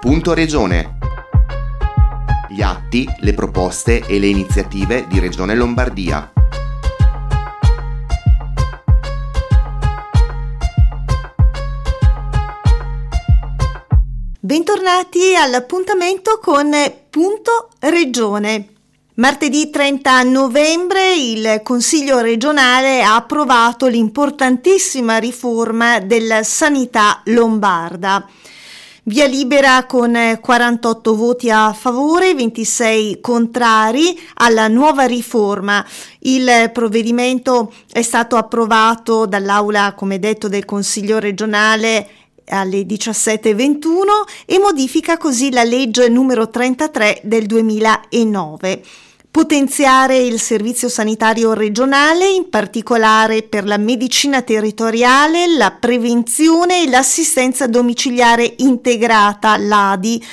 Punto Regione. Gli atti, le proposte e le iniziative di Regione Lombardia. Bentornati all'appuntamento con Punto Regione. Martedì 30 novembre il Consiglio regionale ha approvato l'importantissima riforma della sanità lombarda. Via libera con 48 voti a favore, 26 contrari alla nuova riforma. Il provvedimento è stato approvato dall'Aula, come detto, del Consiglio regionale alle 17.21 e modifica così la legge numero 33 del 2009 potenziare il servizio sanitario regionale, in particolare per la medicina territoriale, la prevenzione e l'assistenza domiciliare integrata, l'ADI,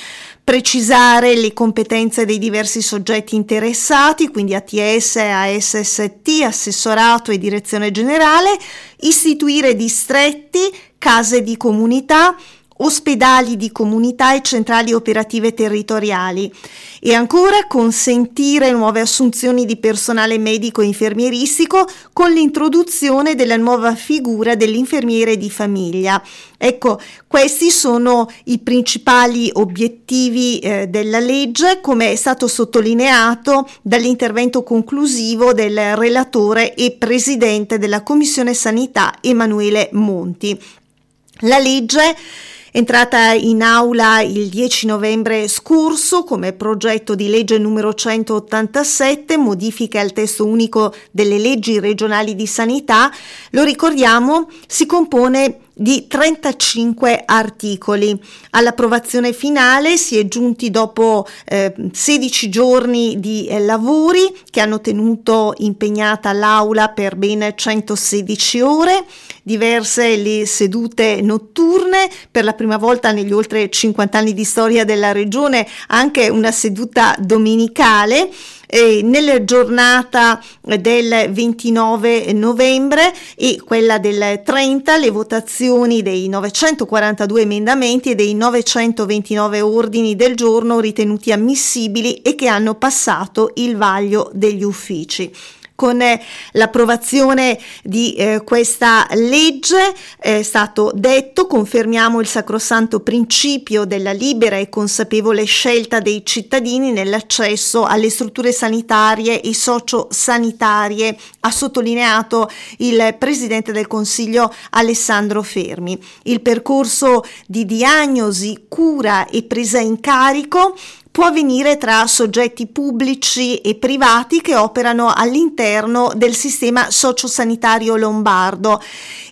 precisare le competenze dei diversi soggetti interessati, quindi ATS, ASST, assessorato e direzione generale, istituire distretti, case di comunità, ospedali di comunità e centrali operative territoriali e ancora consentire nuove assunzioni di personale medico e infermieristico con l'introduzione della nuova figura dell'infermiere di famiglia. Ecco, questi sono i principali obiettivi eh, della legge, come è stato sottolineato dall'intervento conclusivo del relatore e presidente della Commissione Sanità Emanuele Monti. La legge entrata in aula il 10 novembre scorso come progetto di legge numero 187, modifica al testo unico delle leggi regionali di sanità, lo ricordiamo, si compone di 35 articoli. All'approvazione finale si è giunti dopo eh, 16 giorni di eh, lavori che hanno tenuto impegnata l'Aula per ben 116 ore, diverse le sedute notturne, per la prima volta negli oltre 50 anni di storia della Regione anche una seduta domenicale eh, nella giornata del 29 novembre e quella del 30 le votazioni dei 942 emendamenti e dei 929 ordini del giorno ritenuti ammissibili e che hanno passato il vaglio degli uffici con eh, l'approvazione di eh, questa legge. È stato detto confermiamo il sacrosanto principio della libera e consapevole scelta dei cittadini nell'accesso alle strutture sanitarie e sociosanitarie ha sottolineato il presidente del Consiglio Alessandro Fermi. Il percorso di diagnosi cura e presa in carico può avvenire tra soggetti pubblici e privati che operano all'interno del sistema sociosanitario lombardo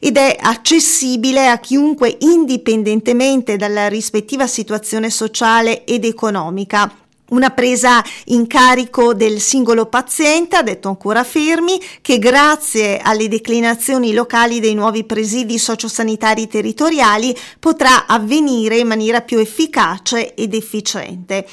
ed è accessibile a chiunque indipendentemente dalla rispettiva situazione sociale ed economica una presa in carico del singolo paziente, ha detto ancora Fermi, che grazie alle declinazioni locali dei nuovi presidi sociosanitari territoriali potrà avvenire in maniera più efficace ed efficiente.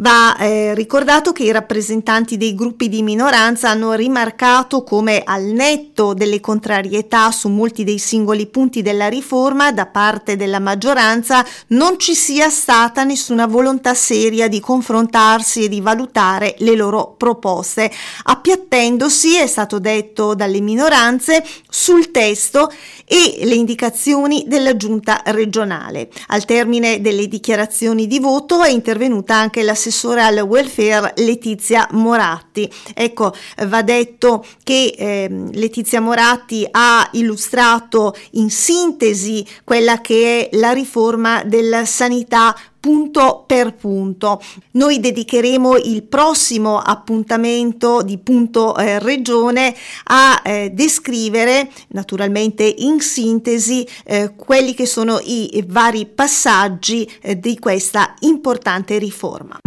Va eh, ricordato che i rappresentanti dei gruppi di minoranza hanno rimarcato come al netto delle contrarietà su molti dei singoli punti della riforma da parte della maggioranza non ci sia stata nessuna volontà seria di confrontarsi e di valutare le loro proposte, appiattendosi, è stato detto dalle minoranze, sul testo e le indicazioni della giunta regionale. Al termine delle dichiarazioni di voto è intervenuta anche la assessore al welfare Letizia Moratti. Ecco, va detto che eh, Letizia Moratti ha illustrato in sintesi quella che è la riforma della sanità punto per punto. Noi dedicheremo il prossimo appuntamento di punto eh, regione a eh, descrivere naturalmente in sintesi eh, quelli che sono i vari passaggi eh, di questa importante riforma.